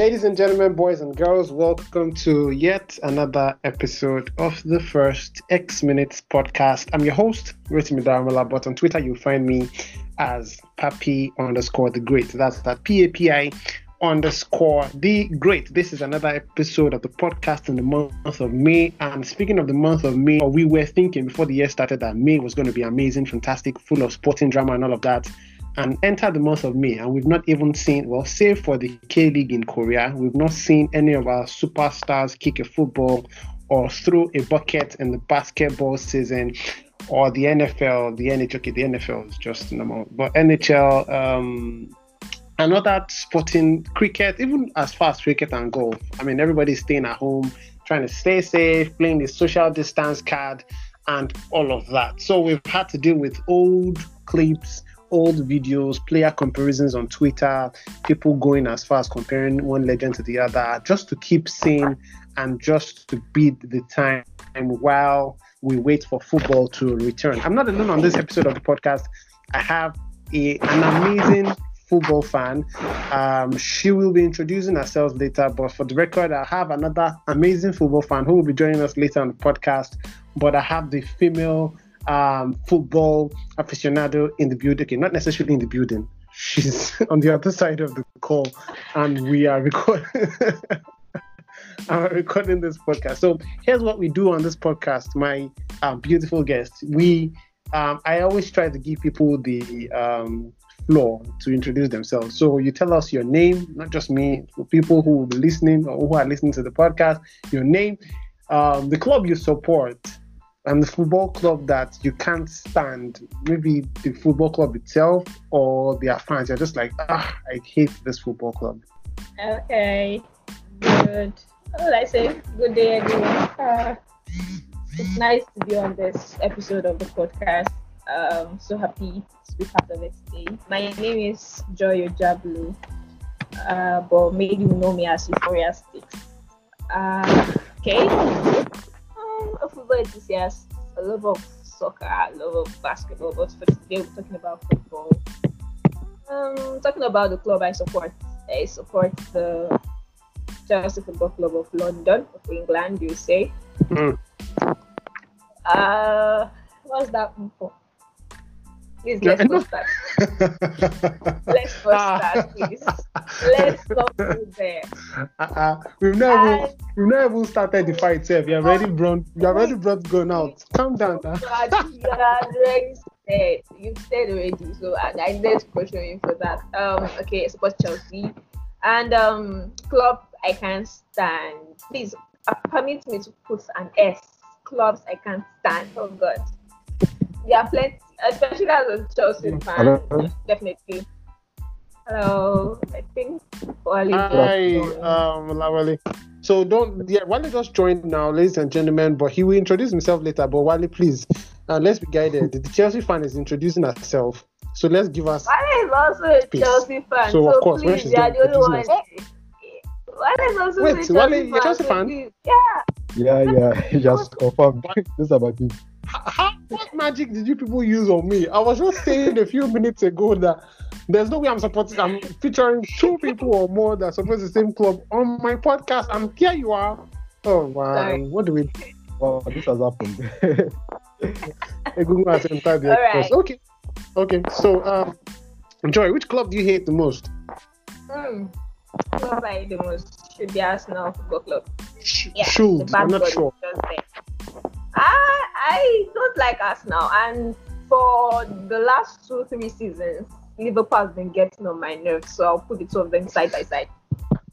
Ladies and gentlemen, boys and girls, welcome to yet another episode of the first X Minutes podcast. I'm your host, Rotimi Daramola, but on Twitter you'll find me as Papi underscore the Great. That's that P A P I underscore the Great. This is another episode of the podcast in the month of May. And speaking of the month of May, we were thinking before the year started that May was going to be amazing, fantastic, full of sporting drama and all of that and enter the month of May, and we've not even seen, well, save for the K League in Korea, we've not seen any of our superstars kick a football or throw a bucket in the basketball season or the NFL, the NHL, okay, the NFL is just normal, but NHL, um, and sporting cricket, even as far as cricket and golf. I mean, everybody's staying at home, trying to stay safe, playing the social distance card, and all of that. So we've had to deal with old clips old videos, player comparisons on Twitter, people going as far as comparing one legend to the other, just to keep seeing and just to beat the time while we wait for football to return. I'm not alone on this episode of the podcast. I have a, an amazing football fan. Um, she will be introducing herself later, but for the record, I have another amazing football fan who will be joining us later on the podcast. But I have the female um, football aficionado in the building. Okay, not necessarily in the building. She's on the other side of the call, and we are recording. I'm recording this podcast. So here's what we do on this podcast. My uh, beautiful guest. we um, I always try to give people the um, floor to introduce themselves. So you tell us your name, not just me, people who will be listening or who are listening to the podcast, your name, um, the club you support, and the football club that you can't stand, maybe the football club itself or their fans, you're just like, ah, I hate this football club. Okay, good. What I say? Good day, everyone. Uh, it's nice to be on this episode of the podcast. Um, so happy to be part of it today. My name is Joy Ojablu, uh, but maybe you know me as Euphoria Sticks. Uh, okay a football enthusiast, a love of soccer, a love of basketball, but for today we're talking about football. Um, talking about the club I support. I support the Chelsea Football Club of London, of England, you say. Mm. Uh, what's that for? Please let's go start. let's go start, please. Let's go there. Uh-uh. We've never and, we've never even started the fight itself. You already brought you have already brought gun out. Calm down. Huh? you already said you said already, so I, I need to question you for that. Um okay, support Chelsea. And um club I can't stand. Please uh, permit me to put an S. Clubs I can't stand. Oh god. There are plenty especially as a Chelsea fan, Hello? definitely. Hello, I think Wally. Hi, um, Lawale. So don't, yeah, Wally just joined now, ladies and gentlemen, but he will introduce himself later. But Wally, please, uh, let's be guided. the Chelsea fan is introducing herself, so let's give us. Wally is also a space. Chelsea fan, so, so of course, please, you are the only one. Wally is also Wait, a Chelsea Wally, fan. Chelsea fan? Yeah. Yeah, yeah, just confirmed. this is about you how, what magic did you people use on me? I was just saying a few minutes ago that there's no way I'm supporting. I'm featuring two people or more that support the same club on my podcast, and here you are. Oh wow! What do we? Oh, this has happened. Google has entered the right. Okay, okay. So, um, Joy, which club do you hate the most? Hmm. Club I hate the most should be Arsenal Football Club. Yeah, should. I'm not sure. I I don't like us now, and for the last two three seasons, Liverpool has been getting on my nerves. So I'll put the two of them side by side.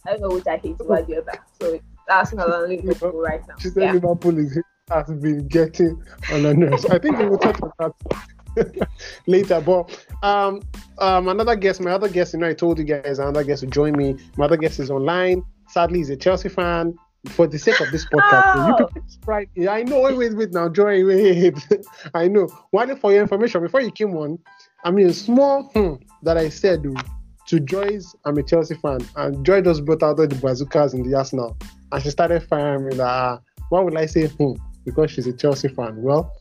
I don't know which I hate about the other. So Arsenal and Liverpool right now. She said yeah. Liverpool is, has been getting on her nerves. I think we will talk about that later. But um, um, another guest, my other guest, you know, I told you guys another guest to join me. My other guest is online. Sadly, he's a Chelsea fan for the sake of this podcast, oh. you people right? I know. Wait, wait, wait. Now, Joy, wait. I know. One for your information, before you came on, I mean, small hmm, that I said to Joyce, I'm a Chelsea fan, and Joy just brought out all the bazookas in the Arsenal, and she started firing me. Like, ah, why would I say hmm? Because she's a Chelsea fan. Well,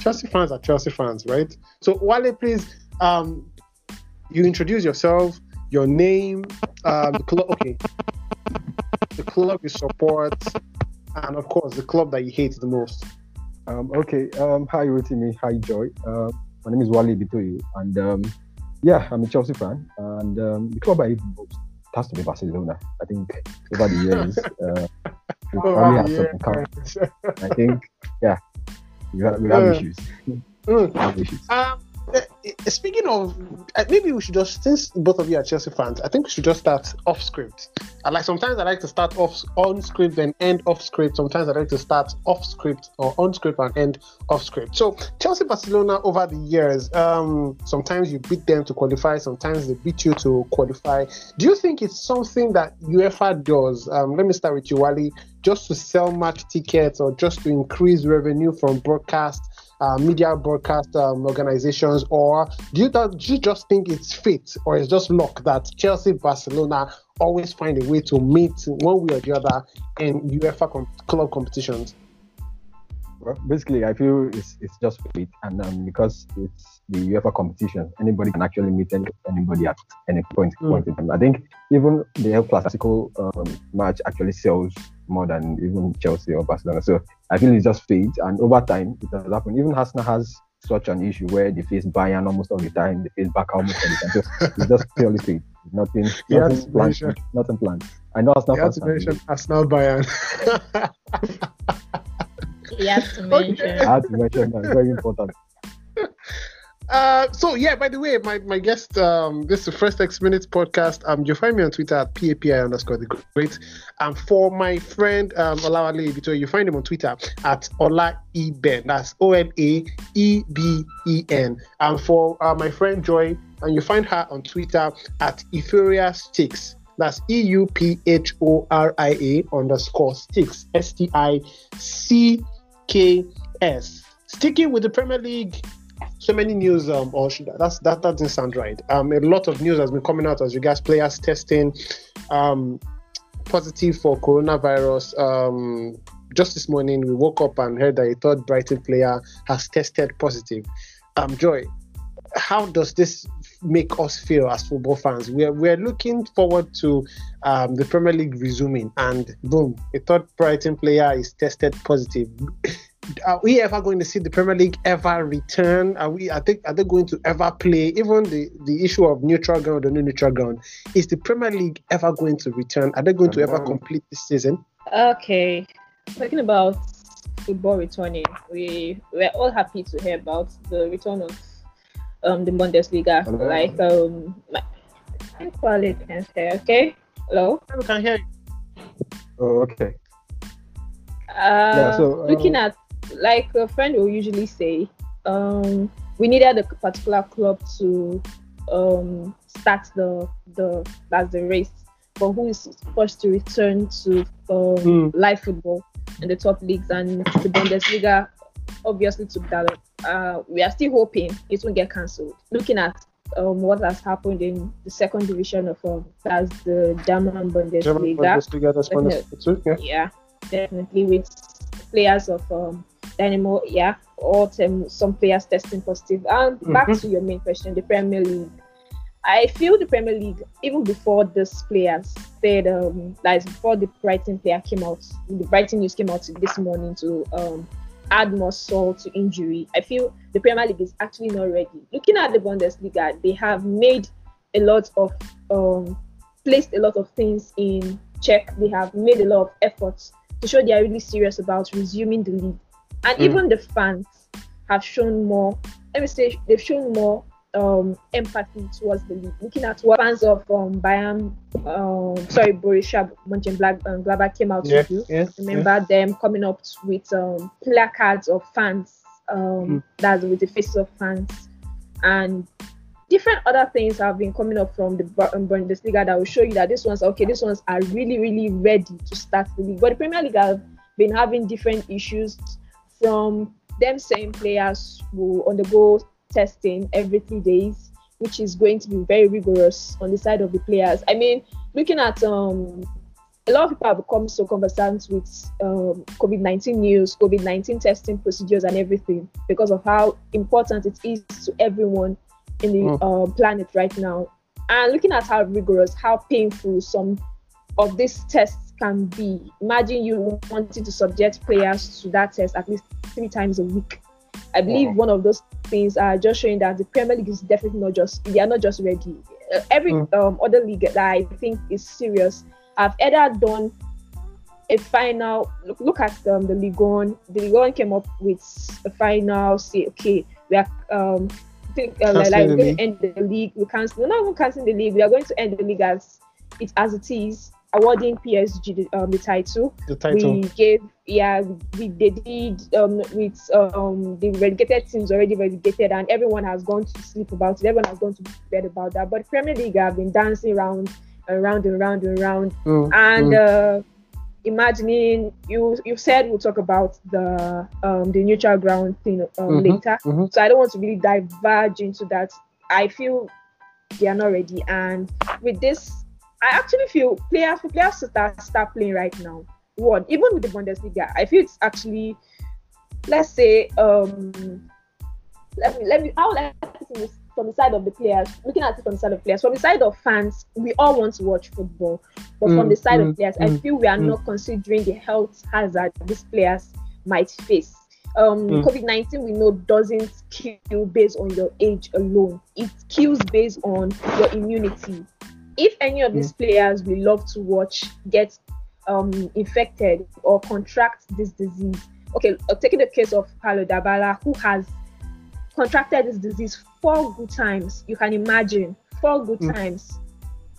Chelsea fans are Chelsea fans, right? So, Wale, please, um, you introduce yourself, your name, um, okay the club you support, and of course the club that you hate the most. Um, okay. Um, hi, Rotimi. Hi, Joy. Uh, my name is Wally Bitoyi, and um, yeah, I'm a Chelsea fan, and um, the club I hate the most has to be Barcelona. I think over the years, uh, we probably have some. I think, yeah, we have, we have Yeah. issues. Mm. We have issues. Um, uh, uh, speaking of, uh, maybe we should just since both of you are Chelsea fans, I think we should just start off script. I like sometimes I like to start off on script and end off script. Sometimes I like to start off script or on script and end off script. So Chelsea Barcelona over the years, um, sometimes you beat them to qualify, sometimes they beat you to qualify. Do you think it's something that UEFA does? Um, let me start with you, Wally, just to sell match tickets or just to increase revenue from broadcast? Uh, media broadcast um, organizations, or do you, do you just think it's fate or it's just luck that Chelsea, Barcelona always find a way to meet one way or the other in UEFA com- club competitions? Well, basically, I feel it's it's just fate, and um, because it's the UEFA competition, anybody can actually meet any, anybody at any point. Mm. point in time. I think even the El Clasico um, match actually sells more than even Chelsea or Barcelona. So I feel it's just fate, and over time it has happened. Even Arsenal has such an issue where they face Bayern almost all the time, they face Barca almost all the time. So it's just purely fate. Nothing, nothing planned. mention- Nothing planned. I know Arsenal You have fans to can mention Arsenal Bayern. He has to mention. I had to mention that. Very important. Uh, so yeah, by the way, my, my guest, um, this is the first X Minutes podcast. Um, you'll find me on Twitter at PAPI underscore the great. And for my friend um Olawale Ibito, you find him on Twitter at Ola Eben. That's O L A E B E N. And for uh, my friend Joy, and you find her on Twitter at Euphoria Sticks. That's E U P H O R I A underscore Sticks. S T I C K S. Sticking with the Premier League so many news um or should that's that that doesn't sound right. Um a lot of news has been coming out as regards players testing um positive for coronavirus. Um just this morning we woke up and heard that a third brighton player has tested positive. Um joy how does this make us feel as football fans? We're we're looking forward to um the premier league resuming and boom a third brighton player is tested positive are we ever going to see the Premier League ever return? Are we? I think are they going to ever play? Even the the issue of neutral ground or no neutral ground, is the Premier League ever going to return? Are they going to ever Um, complete this season? Okay, talking about football returning, we we're all happy to hear about the return of um the Bundesliga. Hello? Like um, my, quality and fair. Okay, hello. We can hear you. Oh, okay. Uh, so, looking um, at like a friend will usually say, um, we needed a particular club to um start the the that's the race for who is first to return to um, Hmm. live football in the top leagues and the Bundesliga obviously took that up. Uh, we are still hoping it won't get cancelled. Looking at um, what has happened in the second division of um, that's the German Bundesliga German Bundesliga, that's. Bundesliga yeah. yeah, definitely with players of um, Dynamo, yeah, or some, some players testing positive. And back Mhm. to your main question, the Premier League. I feel the Premier League, even before this players said, um, that is before the Brighton player came out, the Brighton news came out this morning to um, add more salt to injury. I feel the Premier League is actually not ready. Looking at the Bundesliga, they have made a lot of um, placed a lot of things in check. They have made a lot of efforts to show they are really serious about resuming the league. And Mm. even the fans have shown more, let me say, they've shown more um, empathy towards the league. Looking at what fans of um, Bayern, um, sorry, Borussia Mönchengladbach came out Yeah, to do. yeah, Remember them coming up with um, placards of fans, um, Mm. that's with the faces of fans, and different other things have been coming up from the um, Bundesliga that will show you that these ones, okay, these ones are really, really ready to start the league. But the Premier League have been having different issues from them saying players will undergo testing every three days, which is going to be very rigorous on the side of the players. I mean, looking at um, a lot of people have become so conversant with um, COVID 19 news, COVID 19 testing procedures, and everything because of how important it is to everyone in the uh, planet right now. And looking at how rigorous, how painful some of these tests can be. Imagine you wanting to subject players to that test at least three times a week. I believe Wow. one of those things are just showing that the Premier League is definitely not just they are not just ready. Uh, every Mm. um, other league that I think is serious I've either done a final. Look, look at um, the Ligue 1. The Ligue 1 came up with a final. Say, okay, we are um, think uh, like, like we're going to end the league. We cancel. We're not even canceling the league. We are going to end the league as it as it is, awarding PSG the, um, the title. The title. we gave yeah we they did um with um the relegated teams already relegated and everyone has gone to sleep about it. Everyone has gone to bed about that. But premier league have been dancing around and round and round and round. Mm, and mm. uh imagining you you said we'll talk about the um the neutral ground thing um, Mhm, later. mhm. so i don't want to really diverge into that. I feel they are not ready. And with this i actually feel players for players to start start playing right now one even with the bundesliga i feel it's actually let's say um let me let me i'll let me from the side of the players looking at it from the side of players from the side of fans we all want to watch football but from Mm, the side mm, of players i mm, feel we are mm. not considering the health hazard these players might face um Mm. covid-19 we know doesn't kill based on your age alone it kills based on your immunity if any of these players we love to watch get um infected or contract this disease okay uh, taking the case of Paulo Dybala who has contracted this disease four good times you can imagine four good Mm. times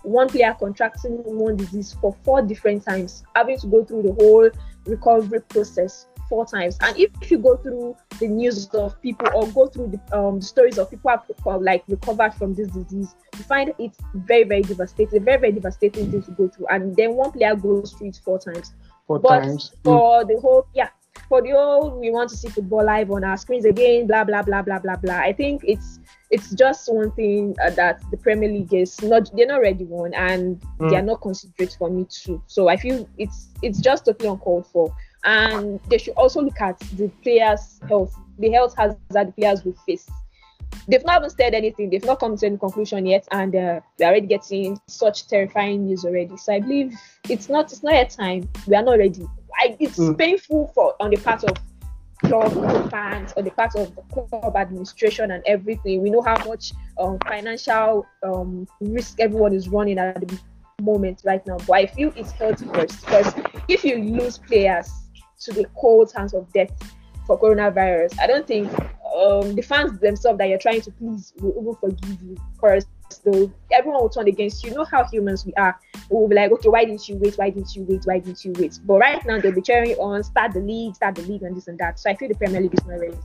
one player contracting one disease for four different times having to go through the whole recovery process four times and if you go through the news of people or go through the, um, stories of people who have like recovered from this disease you find it very very devastating very very devastating thing to go through and then one player goes through it four times Four but times. Mm. for the whole yeah for the whole we want to see football live on our screens again blah blah blah blah blah blah i think it's it's just one thing uh, that the premier league is not they're not ready one and Mm. they are not considerate for me too so i feel it's it's just totally uncalled for and they should also look at the players health. The health hazard the players will face. They've not even said anything. They've not come to any conclusion yet and uh, we're already getting such terrifying news already. So i believe it's not it's not yet time. We are not ready. I, it's Mm. painful for on the part of club fans on the part of the club administration and everything. We know how much um, financial um, risk everyone is running at the moment right now. But i feel it's health first because if you lose players to the cold hands of death for coronavirus i don't think um, the fans themselves that you're trying to please will even forgive you first. So everyone will turn against you. You know how humans we are. We'll be like, okay, why didn't you wait? Why didn't you wait? Why didn't you wait? But right now they'll be cheering on, start the league, start the league, and this and that. So I feel the Premier League is not ready.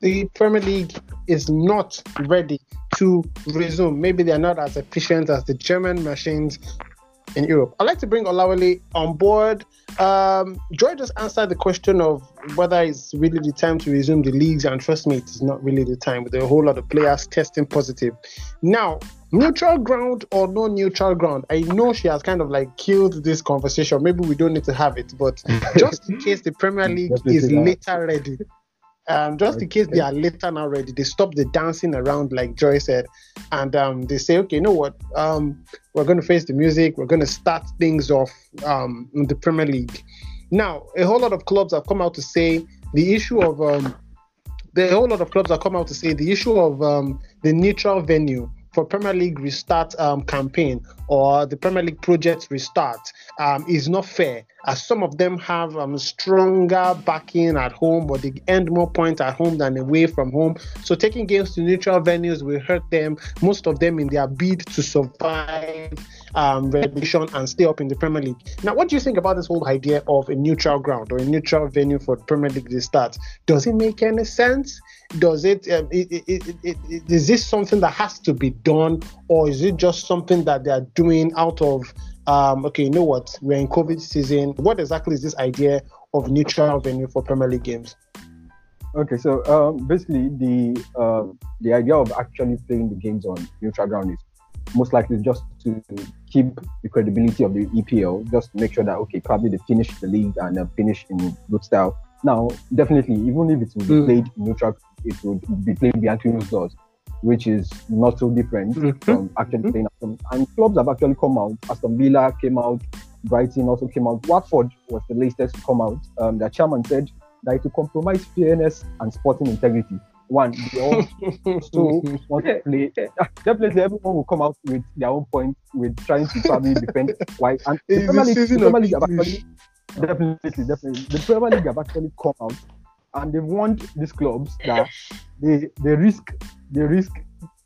the Premier League is not ready to resume. Maybe they're not as efficient as the German machines in Europe. I'd like to bring Olawale on board. Um, Joy just answered the question of whether it's really the time to resume the leagues, and trust me, it is not really the time with a whole lot of players testing positive. Now, neutral ground or no neutral ground, I know she has kind of like killed this conversation. Maybe we don't need to have it, but just in case the Premier League is later ready. Um, just in case they are later now ready, they stop the dancing around, like Joy said, and um, they say, okay, you know what? Um, we're going to face the music. We're going to start things off um, in the Premier League. Now, a whole lot of clubs have come out to say the issue of um, the whole lot of clubs have come out to say the issue of um, the neutral venue for Premier League restart um, campaign or the Premier League project restart um, is not fair, as some of them have um, stronger backing at home, but they end more points at home than away from home. So taking games to neutral venues will hurt them. Most of them in their bid to survive um, relegation and stay up in the Premier League. Now, what do you think about this whole idea of a neutral ground or a neutral venue for Premier League restart? Does it make any sense? Does it, um, it, it, it, it is this something that has to be done, or is it just something that they are doing out of um, okay, you know what? We're in COVID season. What exactly is this idea of neutral venue for Premier League games? Okay, so um, basically the uh, the idea of actually playing the games on neutral ground is most likely just to keep the credibility of the EPL, just to make sure that okay, probably they finish the league and uh, finish in good style. Now, definitely, even if it will be Mm. played neutral, it would be played behind closed doors, which is not so different Mhm. from actually Mhm. playing. And clubs have actually come out. Aston Villa came out Brighton also came out. Watford was the latest to come out. Um, the chairman said that it will compromise fairness and sporting integrity. One, they also want to play. Definitely, everyone will come out with their own point with trying to probably defend why. And the Premier League, the Premier League have actually, definitely, definitely, the Premier League have actually come out and they warned these clubs that they they risk they risk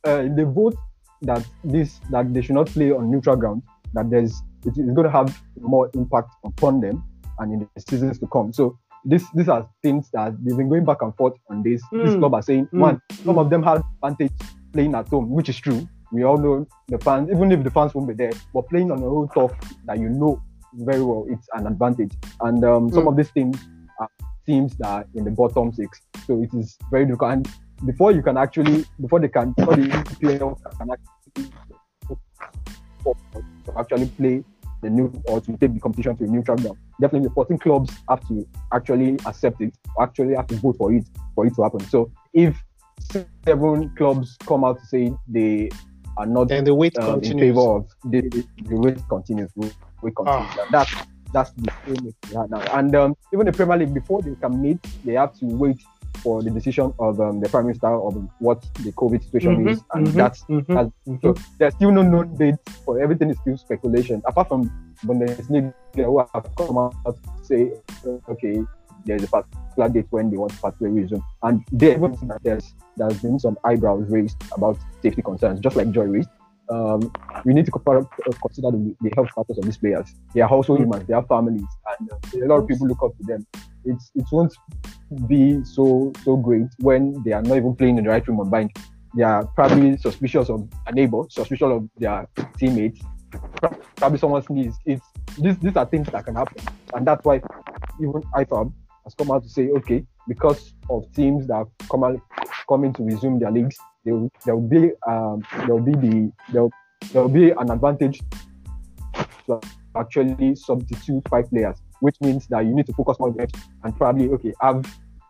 uh, they vote that this that they should not play on neutral ground that there's it is going to have more impact upon them and in the seasons to come. So this these are things that they've been going back and forth on this. Mm. This club are saying mm. one, some mm. of them have advantage playing at home, which is true. We all know the fans, even if the fans won't be there, but playing on a whole turf that you know very well, it's an advantage. And um, some mm. of these teams are teams that are in the bottom six, so it is very difficult. And before you can actually, before they can, before the EPL can actually actually play the new or to take the competition to a neutral ground. Definitely, the 14 clubs have to actually accept it, or actually have to vote for it for it to happen. So if seven clubs come out to say they are not and the wait um, in favor of the, the, wait continues, we, we continue. Oh. That's that's the same we have now. And um, even the Premier League, before they can meet, they have to wait for the decision of um, the prime minister of what the COVID situation mm-hmm, is, and mm-hmm, that's, mm-hmm, that's mm-hmm. so there's still no known date for everything is still speculation. Apart from Bundesliga who have come out to say, okay, there's a particular date when they want to particularly resume, and that there's there's been some eyebrows raised about safety concerns, just like Joy raised. Um, we need to consider the, the, health status of these players. They are also humans, they have families, and uh, a lot of people look up to them. It's it won't be so so great when they are not even playing in the right room of mind. They are probably suspicious of a neighbor, suspicious of their teammates, probably someone sneezes. It's these these are things that can happen, and that's why even IFAB has come out to say, okay, because of teams that come out, coming to resume their leagues, there will, there will be um, there will be the there there will be an advantage to actually substitute five players, which means that you need to focus more on bench and probably okay have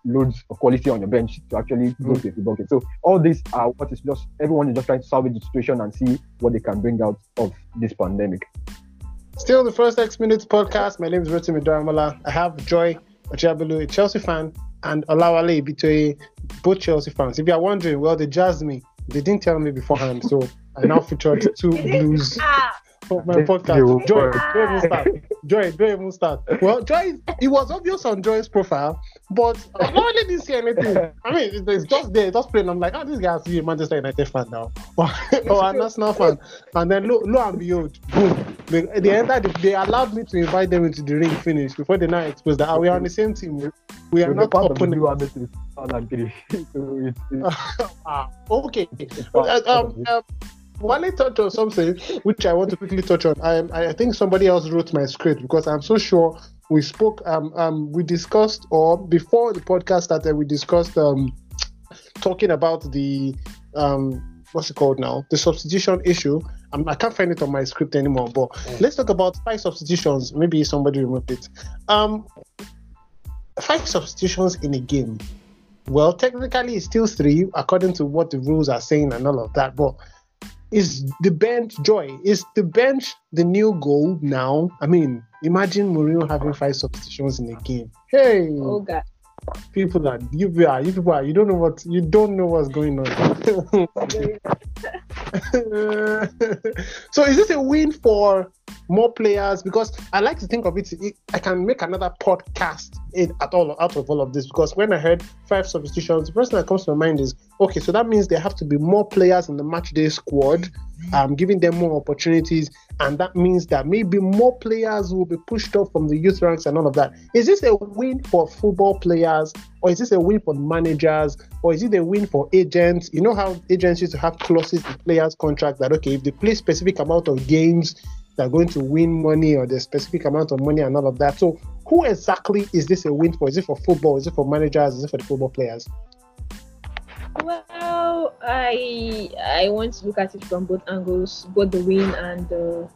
loads of quality on your bench to actually go mm. to football game. So all these are what is just everyone is just trying to salvage the situation and see what they can bring out of this pandemic. Still the first X Minutes podcast. My name is Rotimi Daramola. I have Joy Ojabilu, a Chelsea fan, and Olawale Bitoye, both Chelsea fans. If you are wondering, well, they jazzed me. They didn't tell me beforehand, so I now featured two blues of my podcast. Joy, Joy start. Joy, Joy start. Well, Joy, it was obvious on Joy's profile, but I really didn't see anything. I mean, it's just there, just playing. I'm like, oh, this guy has to be a Manchester United fan now, or, or a National fan. And then lo, lo and behold, boom, they, they entered. They allowed me to invite them into the ring finish before they now exposed that oh, we are on the same team. We are not opponents. ah, okay. Uh, um, uh, Wale touched on something which I want to quickly touch on. I, I think somebody else wrote my script because I'm so sure we spoke. Um, um, we discussed, or before the podcast started, we discussed um, talking about the um, what's it called now? The substitution issue. Um, I can't find it on my script anymore. But mm. let's talk about five substitutions. Maybe somebody removed it. Um, five substitutions in a game. Well, technically, it's still three according to what the rules are saying and all of that. But is the bench joy? Is the bench the new goal now? I mean, imagine Mourinho having five substitutions in a game. Hey, oh god, people that you are, you people are, you don't know what you don't know what's going on. so is this a win for more players? Because I like to think of it, I can make another podcast in, at all out of all of this. Because when I heard five substitutions, the first thing that comes to my mind is okay, so that means there have to be more players in the match day squad, um, giving them more opportunities, and that means that maybe more players will be pushed off from the youth ranks and all of that. Is this a win for football players, or is this a win for managers, or is it a win for agents? You know how agents used to have clauses in players' contract that okay, if they play specific amount of games, they're going to win money or the specific amount of money and all of that. So, who exactly is this a win for? Is it for football? Is it for managers? Is it for the football players? Well, I I want to look at it from both angles, both the win and the,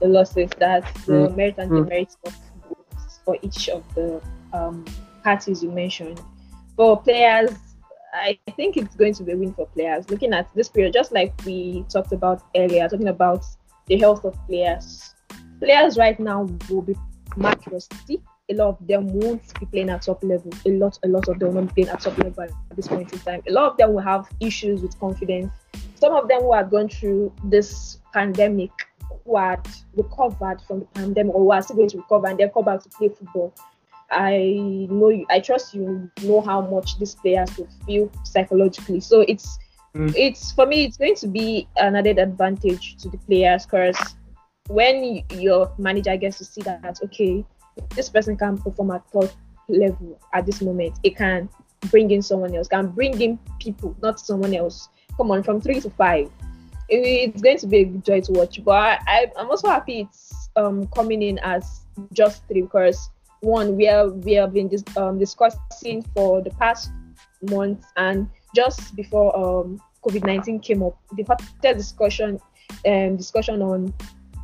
the losses. That's the mm. merit and mm. demerit of for each of the um, parties you mentioned. For players, I think it's going to be a win for players. Looking at this period, just like we talked about earlier, talking about the health of players. players right now will be match rusty. A lot of them won't be playing at top level. A lot, a lot of them won't be playing at top level at this point in time. A lot of them will have issues with confidence. Some of them who are going through this pandemic, who had recovered from the pandemic or who are still going to recover and then come back to play football. I know you, I trust you know how much these players will feel psychologically. So it's Mm. it's for me it's going to be an added advantage to the players because when your manager gets to see that okay this person can perform at top level at this moment. It can bring in someone else can bring in people not someone else. Come on from three to five. It- it's going to be a joy to watch but I, i'm also happy it's um coming in as just three because one we have we have been dis- um, discussing for the past months and just before um covid-19 came up the hottest discussion um discussion on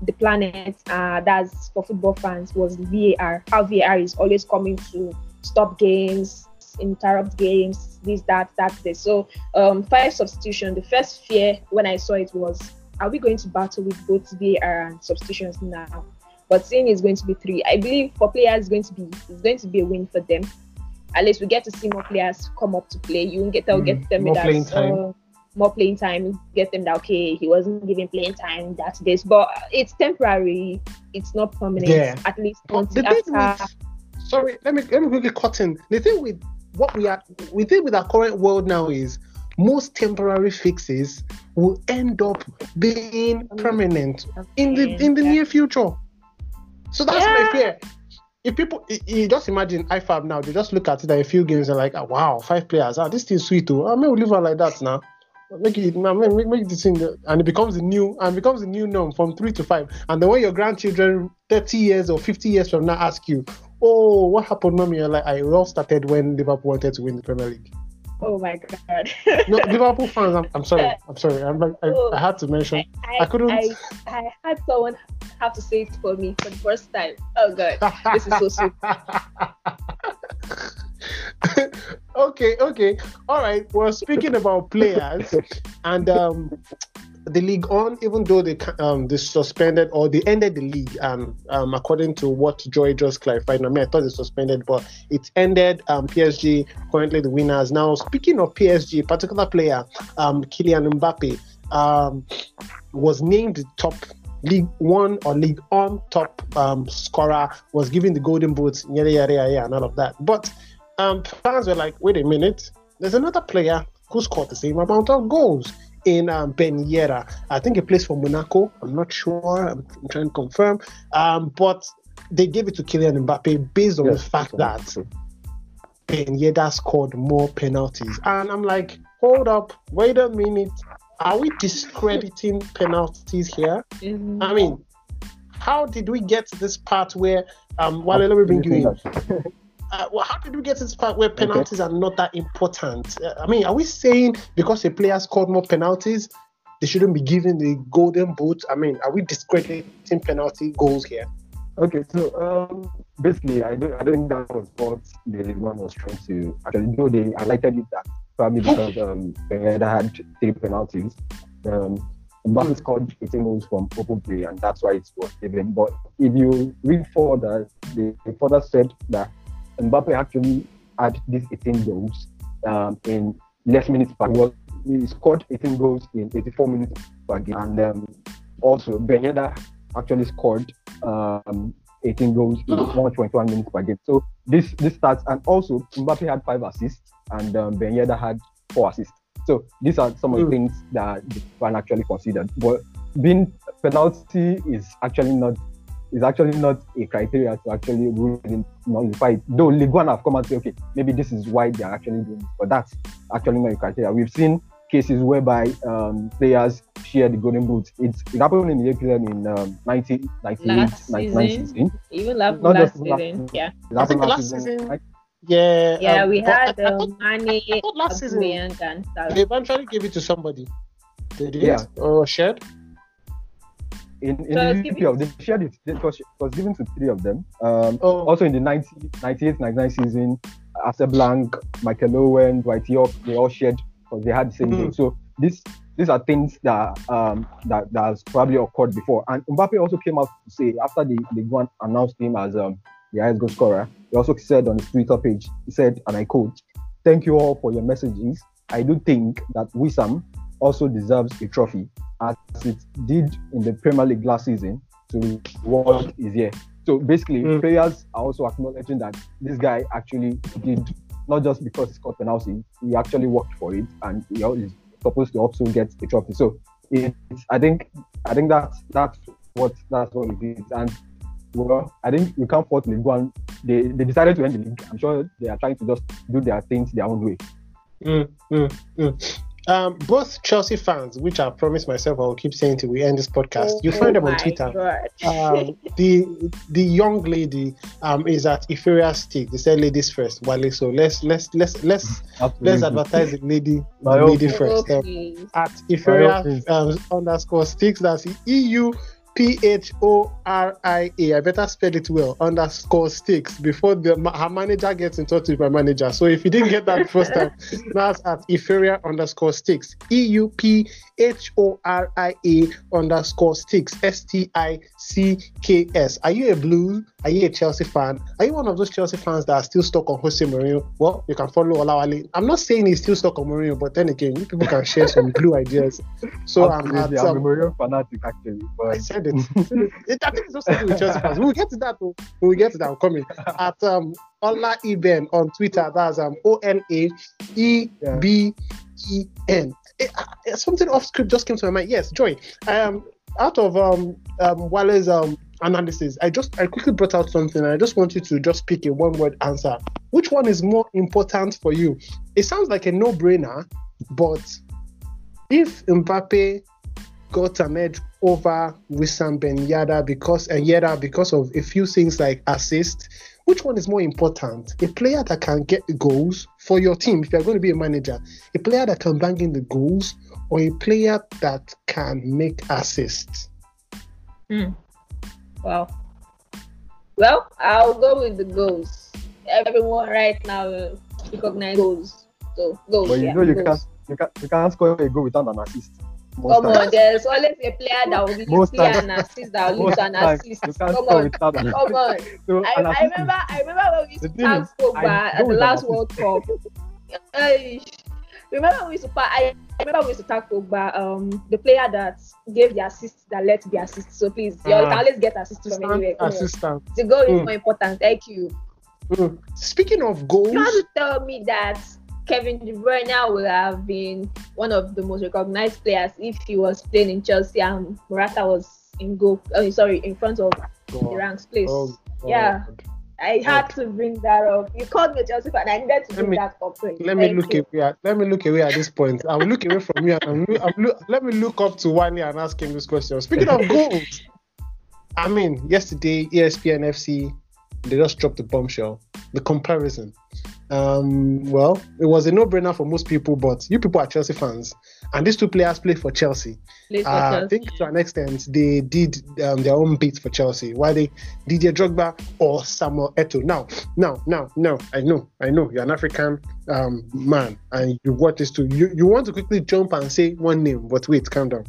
the planet uh that's for football fans was var how var is always coming to stop games interrupt games this that that this. So um five substitution. The first fear when i saw it was are we going to battle with both var and substitutions now? But seeing it's going to be three i believe for players it's going to be it's going to be a win for them. At least we get to see more players come up to play. You can get they'll Mm, get them more playing time. uh, more playing time get them that okay he wasn't given playing time that's this but it's temporary it's not permanent Yeah. at least But the until thing after with, sorry, let me let me quickly cut in. The thing with what we are, we think with our current world now is most temporary fixes will end up being permanent in the in the Yeah. near future. So that's my fear. If people, you- you just imagine IFAB now, they just look at it at a few games and like, oh, wow, five players, ah, this thing's sweet too. I mean, we leave her like that now. Make it, make, make, this thing, and it becomes the new, and becomes the new norm from three to five. And then when your grandchildren, thirty years or fifty years from now, ask you, "Oh, what happened, mommy?" You're like, "I all started when Liverpool wanted to win the Premier League." oh my god No, Liverpool fans, I'm, I'm sorry, I'm sorry, I'm like, I, I had to mention. Oh, I, I couldn't- I, I had someone have to say it for me for the first time oh god This is so sweet. okay, okay, all right. Well, speaking about players and um, the league on, even though they um they suspended or they ended the league, um, um according to what Joy just clarified. I mean, I thought they suspended, but it ended. Um, PSG currently the winners. Now, speaking of PSG, particular player, um, Kylian Mbappe, um, was named top League One or League On top um, scorer, was given the Golden Boots, yada yada yada, and all of that. But um, fans were like, wait a minute, there's another player who scored the same amount of goals in um, Ben Yedder. I think he plays for Monaco. I'm not sure. I'm, I'm trying to confirm. Um, but they gave it to Kylian Mbappe based on Yes, the fact that true. Ben Yedder scored more penalties. And I'm like, hold up, wait a minute. Are we discrediting penalties here? Mhm. I mean, how did we get to this part where um well let me bring you in. Uh, well, how did we get to this part where penalties are not that important? Uh, I mean, are we saying because a player scored more penalties, they shouldn't be given the golden boot? I mean, are we discrediting penalty goals here? Okay, so um, basically, I don't, I don't think that was what the One was trying to actually do. They highlighted it that probably because um, Ben Yedder had three penalties. Um, Mbappe scored 18 goals from open play, and that's why it was given. But if you read further, they, they further said that Mbappe actually had these 18 goals um, in less minutes per game. He scored 18 goals in 84 minutes per game, and um, also Ben Yedder actually scored um, 18 goals in 121 minutes per game. So this this starts, and also Mbappe had five assists, and um, Ben had four assists. So these are some of the Mm. things that the fan actually considered. But being penalty is actually not is actually not a criteria to actually really nullify it. Though Ligue 1 have come and say, okay, maybe this is why they are actually doing it, but that's actually not a criteria. We've seen cases whereby um, players share the golden boots. It's, it happened in the EPL in um, 19, 98, Last 99 season. season. even last, Not last just last season season. yeah It I think last season- right? Yeah. yeah um, we but I- had I thought- Mane I thought last season and they eventually gave it to somebody. They did Yeah. or shared. In, in So the it's given- EPL, they shared it. It was, it was given to three of them. Um, Oh, also in the 90, 98 99 season, Hasselbaink, Michael Owen, Dwight Yorke, they all shared because they had the same Mhm. game. So this these are things that um that, that has probably occurred before. And Mbappe also came out to say after the the one announced him as um the highest goal scorer, he also said on his Twitter page, he said, and I quote, "Thank you all for your messages. I do think that Wissam also deserves a trophy as it did in the Premier League last season to what is here." So basically, Mm. players are also acknowledging that this guy actually did not just because he scored penalty, he actually worked for it, and he is supposed to also get a trophy. So it's, I think, I think that's that's what that's what it is. And well, I think we can't fault League One. They they decided to end the league. I'm sure they are trying to just do their things their own way. Mm, mm. Um, both Chelsea fans, which I promised myself I will keep saying till we end this podcast, you find them on Oh Twitter. Um, the the young lady um is at Euphoria Stick. They said ladies first, Wale. So let's let's let's let's let's advertise the lady the lady first. Oh, Um, at Euphoria um, underscore sticks. That's the E U P H O R I A. I better spell it well. Underscore sticks before the her manager gets in touch with my manager. So if you didn't get that first time, that's at Euphoria underscore sticks. E U P H O R I A underscore sticks. S T I C K S. Are you a blue? Are you a Chelsea fan? Are you one of those Chelsea fans that are still stuck on Jose Mourinho? Well, you can follow Olawale. I'm not saying he's still stuck on Mourinho, but then again, you people can share some blue ideas. So I'm at, Absolutely. I'm a um, Mourinho fanatic actually, I but said it. it I think it's also with Chelsea fans. We'll get to that. Though. We'll get to that. I'm coming. At um Ola Eben on Twitter. That's um O L A E B E N. Eh, ah, Something off script just came to my mind. Yes, Joy. Um, out of um um Wale's um analysis, I just I quickly brought out something. And I just want you to just pick a one word answer. Which one is more important for you? It sounds like a no brainer, but if Mbappe got an edge over Wissam Ben Yedder because and Yada because of a few things like assist. Which one is more important? A player that can get goals for your team if you're going to be a manager, a player that can bang in the goals, or a player that can make assists? Hmm. Wow. Well, I'll go with the goals. Everyone right now uh, recognize goals. So goals. but you yeah, know you goals. can't you can't you can't score a goal without an assist. Most Come on, there's always a player that will times. an assist that will lead Most to an assist. Come can't score on, come on. So I, I remember I remember when we used to tag Pogba at the last. World Cup. Remember we used to pa- I remember we used to tag Pogba, um the player that gave the assist that let the assist. So please, you Ah. can always get assist from anywhere. Assistant, Come on. The goal is Mm. more important. Thank you. Mm. Speaking of goals, You want to tell me that Kevin De Bruyne would have been one of the most recognized players if he was playing in Chelsea and Morata was in goal. Oh, sorry, in front of the ranks place. Oh, Yeah. I had to bring that up. You called me Chelsea fan. I needed to Let bring me- that up. Thank Let me you. look away. At, let me look away at this point. I will look away from you. And I'm, I'm let me look up to Wale and ask him this question. Speaking of goals, I mean, yesterday ESPN FC they just dropped the bombshell. The comparison. Um, well, it was a no-brainer for most people, but you people are Chelsea fans, and these two players play for Chelsea. For Uh, I think to an extent they did um, their own bit for Chelsea. Why they Didier Drogba or Samuel Eto'o? Now, now, now, now. I know, I know. You're an African um, man, and you watch this too. You you want to quickly jump and say one name, but wait, calm down.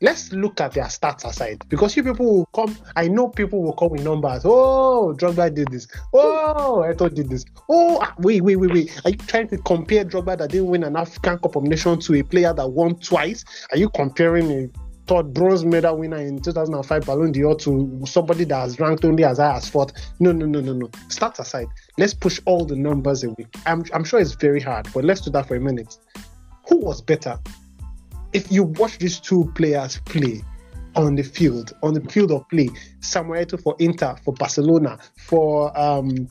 Let's look at their stats aside because you people will come. I know people will come with numbers. Oh, Drogba did this. Oh, Eto'o did this. Oh, ah, wait, wait, wait, wait. Are you trying to compare Drogba that didn't win an African Cup of Nations to a player that won twice? Are you comparing a third bronze medal winner in 2005 Ballon d'Or to somebody that has ranked only as high as fourth? No, no, no, no, no. Stats aside, let's push all the numbers away. I'm, I'm sure it's very hard, but let's do that for a minute. Who was better? If you watch these two players play on the field, on the field of play, Samuel Eto'o for Inter, for Barcelona, for um,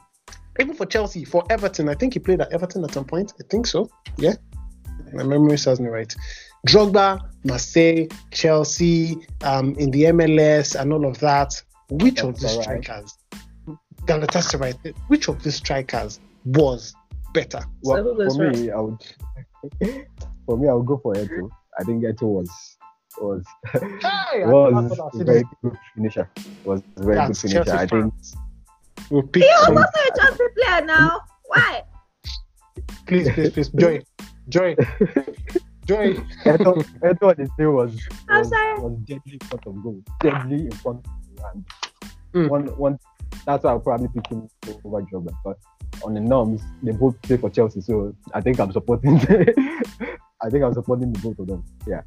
even for Chelsea, for Everton. I think he played at Everton at some point. I think so. Yeah, my memory serves me right. Drogba, Marseille, Chelsea, um, in the MLS, and all of that. Which of these Galatasaray. strikers, Galatasaray, which of these strikers was better? Well, for me, I would for me I would go for Eto. I think Eto was was Hey, was I'd a say very good finisher. Was very That's good finisher. Chelsea I think fans. We'll pick He was some- also a Chelsea player now. Why? please, please, please, Joy, Joy. Joy. Eto, Eto on his day was, I'm was, sorry. was deadly in front of goal. Deadly in front of goal. And Mm. one, one, that's why I'll probably pick him over Drogba. But on the norms, they both play for Chelsea. So I think I'm supporting I think I'm supporting the both of them. Yeah.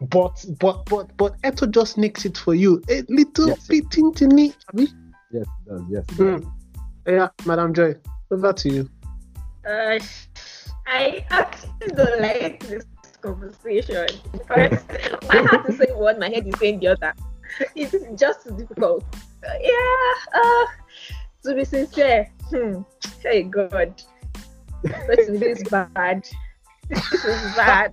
But but but but Eto just nicks it for you. A little Yes. bit tiny. Abi? Yes, it does. Yes. it does. Mm. Yeah, Madam Joy. Over to you. Uh, I actually don't like this conversation. First, I have to say one, my head is saying the other. It's just too difficult. Uh, yeah, uh, to be sincere, hmm, hey God, this is bad. Is bad.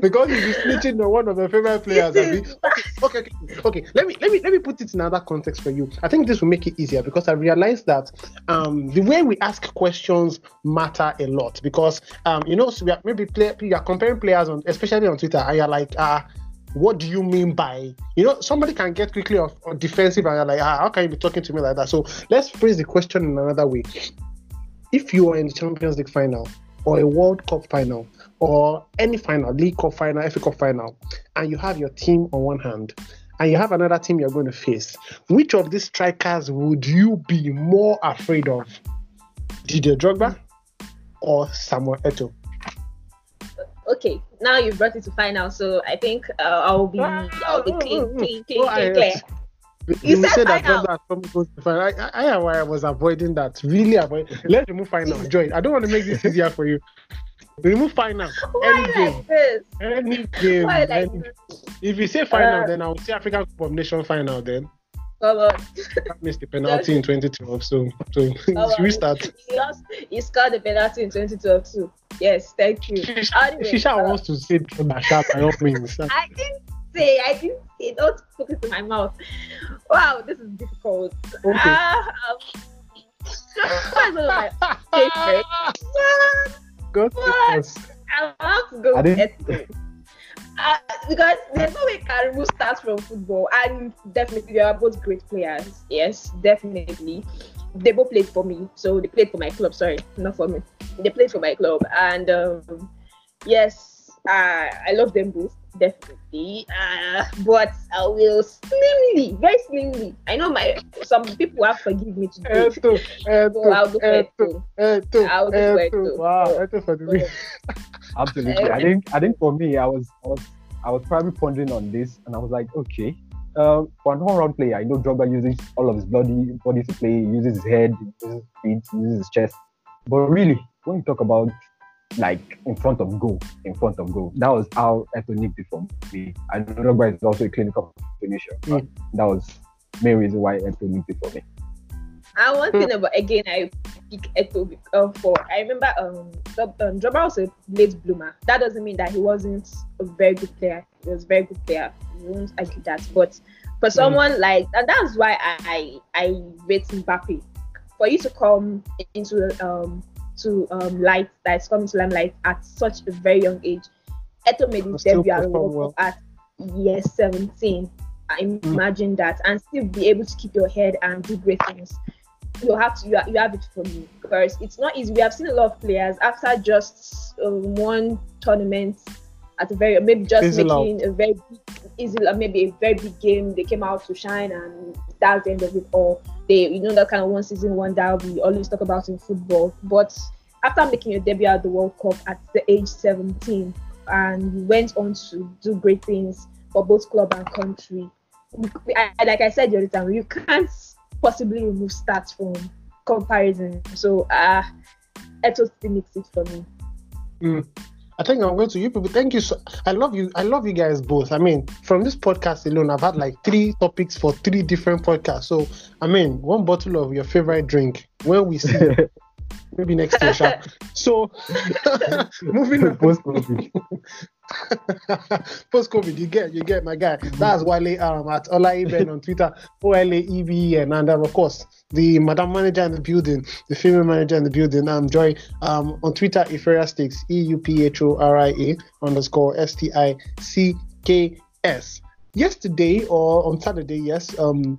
because you'll snitching on one of your favorite players. This Abi. is bad. okay, okay, okay. Let me let me let me put it in another context for you. I think this will make it easier because I realized that um, the way we ask questions matter a lot because um, you know so we are, maybe play, you are comparing players on especially on Twitter and you're like uh what do you mean by you know somebody can get quickly off, off defensive and you're like ah, how can you be talking to me like that so let's phrase the question in another way if you are in the champions league final or a world cup final or any final league cup final FA cup final and you have your team on one hand and you have another team you're going to face, which of these strikers would you be more afraid of? Didier Drogba or Samuel Eto'o? Okay, now you brought it to final, so I think uh, I'll be I'll be clean, clean, clean, clean, clear. You, You said said that. Drogba goes to final. I, I, I why I was avoiding that. Really avoid. Let's remove final. Joy, I don't want to make this easier for you. Remove final. Why Any game. like this? Any game. Like any- this? if you say final, Uh, then I will say African Cup of Nation final. Then Come on. that missed the penalty in 2012. So, so on. restart. He lost. He scored the penalty in 2012 too. Yes, thank you. Anyway, Shisha uh, wants to say Drogba by all means. I didn't say. I didn't say. Don't put it in my mouth. Wow, this is difficult. Okay. Drogba is one of my favorite. What? What? I have to go I didn't- Uh, because there's no way can remove stats from football, and definitely they are both great players. Yes, definitely. They both played for me, so they played for my club. Sorry, not for me. They played for my club, and um, yes, uh, I love them both definitely. Uh, but I will slimly, very slimly. I know my some people have forgive me to do. Eto, So I'll go Eto, for Eto, Eto. Eto, I'll go for Eto. Eto. Wow, So- Eto for the win. Absolutely. I think I think for me, I was I was I was probably pondering on this, and I was like, okay, um, for an all-round player, I know Drogba uses all of his body body to play, he uses his head, he uses his feet, he uses his chest. But really, when you talk about like in front of goal, in front of goal, that was how Eto nicked it for me. I know Drogba is also a clinical finisher, but that was the main reason why Eto nicked it for me. And one Hmm. thing about again, I pick Eto bec- uh, for I remember um, Dob- um Drogba was a late bloomer. That doesn't mean that he wasn't a very good player. He was a very good player. We won't argue that. But for someone like, and that's why I I, I rate Mbappe. For you to come into um to um light that's coming to limelight at such a very young age, Eto made his debut at the perform World Cup at year 17. I imagine that and still be able to keep your head and do great things you have to you, have- you have it for me because it's not easy. We have seen a lot of players after just um, one tournament at a very maybe just making a very big, easy uh, maybe a very big game. They came out to shine and that's the end of it all. They you know that kind of one season one that we always talk about in football. But after making your debut at the World Cup at the age 17 and you went on to do great things for both club and country. I, like I said the other time, you can't possibly remove stats from comparison. So uh still makes it for me. I think I'm going to you people. Thank you. So, I love you. I love you guys both. I mean, from this podcast alone, I've had like three topics for three different podcasts. So, I mean, one bottle of your favorite drink. When we see, maybe next year. So, moving on. Post COVID. You get, you get my guy. That's Wale um, at Ola Eben on Twitter, O L A E B E N, and um, of course the Madam Manager in the building, the female manager in the building. Um, Joy um on Twitter, Euphoria Sticks, E U P H O R I A underscore S T I C K S. Yesterday or on Saturday, yes. Um,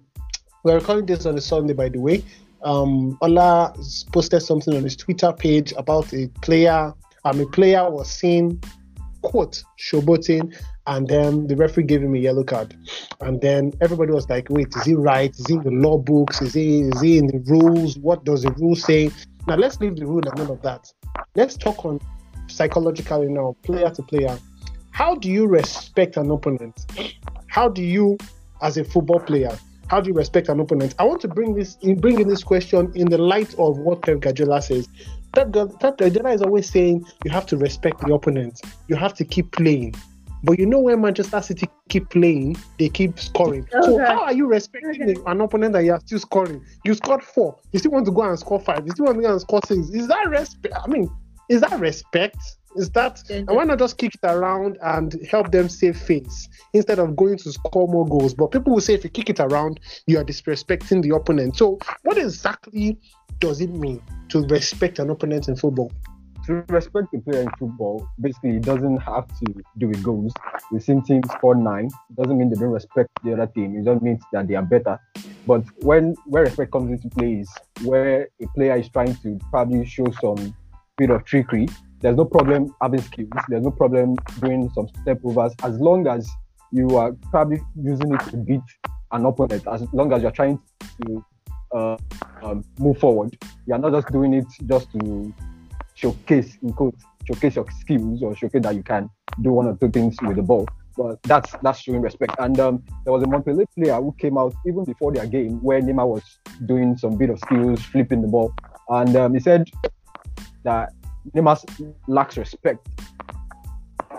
we're recording this on a Sunday, by the way. Um, Ola posted something on his Twitter page about a player. Um, a player was seen quote showboating, and then the referee gave him a yellow card. And then everybody was like, wait, is he right? Is he in the law books? Is he is he in the rules? What does the rule say? Now let's leave the rule and none of that. Let's talk on psychologically now, player to player. How do you respect an opponent? How do you, as a football player, how do you respect an opponent? I want to bring this bring in this question in the light of what Pep Guardiola says. Pep Guardiola is always saying you have to respect the opponent. You have to keep playing. But you know when Manchester City keep playing, they keep scoring. Okay. So how are you respecting okay. an opponent that you are still scoring? You scored four. You still want to go and score five. You still want to go and score six. Is that respect? I mean, is that respect? Is that and why not just kick it around and help them save face instead of going to score more goals? But people will say if you kick it around, you are disrespecting the opponent. So what exactly does it mean to respect an opponent in football? To respect the player in football, basically it doesn't have to do with goals. The same team score nine. It doesn't mean they don't respect the other team. It just means that they are better. But when where respect comes into play is where a player is trying to probably show some bit of trickery there's no problem having skills. There's no problem doing some step overs as long as you are probably using it to beat an opponent. As long as you're trying to uh, um, move forward, you're not just doing it just to showcase in quotes, showcase your skills or showcase that you can do one or two things with the ball. But that's that's showing respect. And um, there was a Montpellier player who came out even before their game where Neymar was doing some bit of skills, flipping the ball, and um, he said that Neymar lacks respect.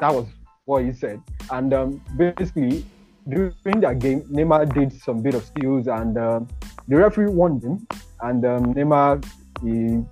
That was what he said. And um, basically, during that game, Neymar did some bit of skills, and um, the referee warned him. And um, Neymar, he,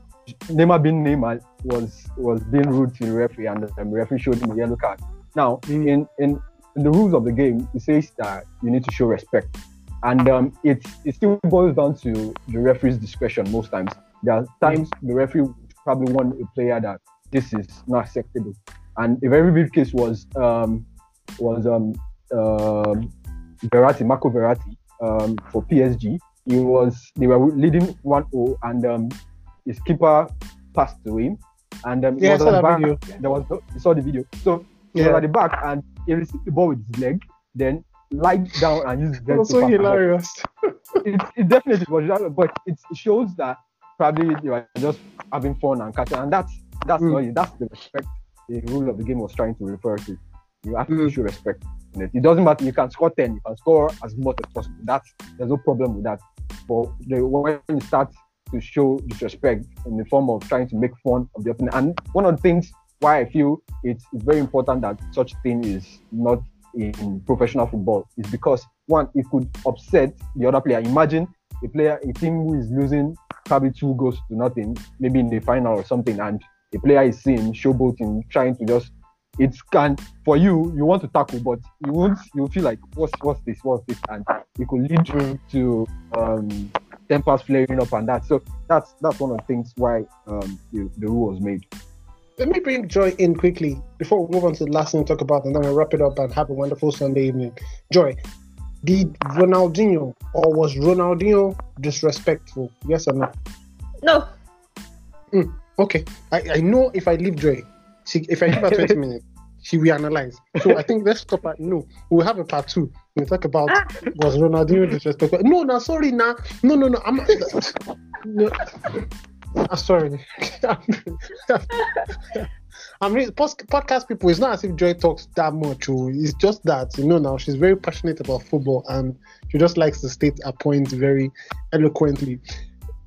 Neymar being Neymar, was was being rude to the referee, and the um, referee showed him a yellow card. Now, in, in, in the rules of the game, it says that you need to show respect, and um, it it still boils down to the referee's discretion most times. There are times the referee probably want a player that this is not acceptable. And a very big case was um, was um, uh, Verratti, Marco Verratti um, for PSG. He was they were leading 1-0 and um, his keeper passed to him. And um, yeah, I saw that back. video. There was you saw the video. So he yeah. was at the back and he received the ball with his leg, then lied down and used his leg. so hilarious. it, it definitely was, but it shows that probably you are just having fun and catching, and that's that's mm. that's the respect the rule of the game was trying to refer to. You have to mm. show respect it. It doesn't matter. You can score ten. You can score as much as possible. That's there's no problem with that. But the, when you start to show disrespect in the form of trying to make fun of the opponent, and one of the things why I feel it's, very important that such thing is not in professional football is because one, it could upset the other player. Imagine a player, a team who is losing probably two goals to nothing, maybe in the final or something, and the player is seen showboating, trying to just it can for you, you want to tackle, but you won't you feel like what's what's this, what's this, and it could lead you to um tempers flaring up and that. So that's that's one of the things why um the, the rule was made. Let me bring Joy in quickly before we move on to the last thing to talk about, and then we'll wrap it up and have a wonderful Sunday evening. Joy, did Ronaldinho or was Ronaldinho disrespectful? Yes or no? No. Mm, okay. I, I know if I leave Joy, she, if I give her 20 minutes, she will analyze. So I think let's stop at no. We'll have a part two. We'll talk about was Ronaldinho disrespectful. No, no, sorry, nah. No, no, no. I'm no. I'm sorry. I mean, podcast people, it's not as if Joy talks that much. Oh. It's just that, you know, now she's very passionate about football and she just likes to state a point very eloquently.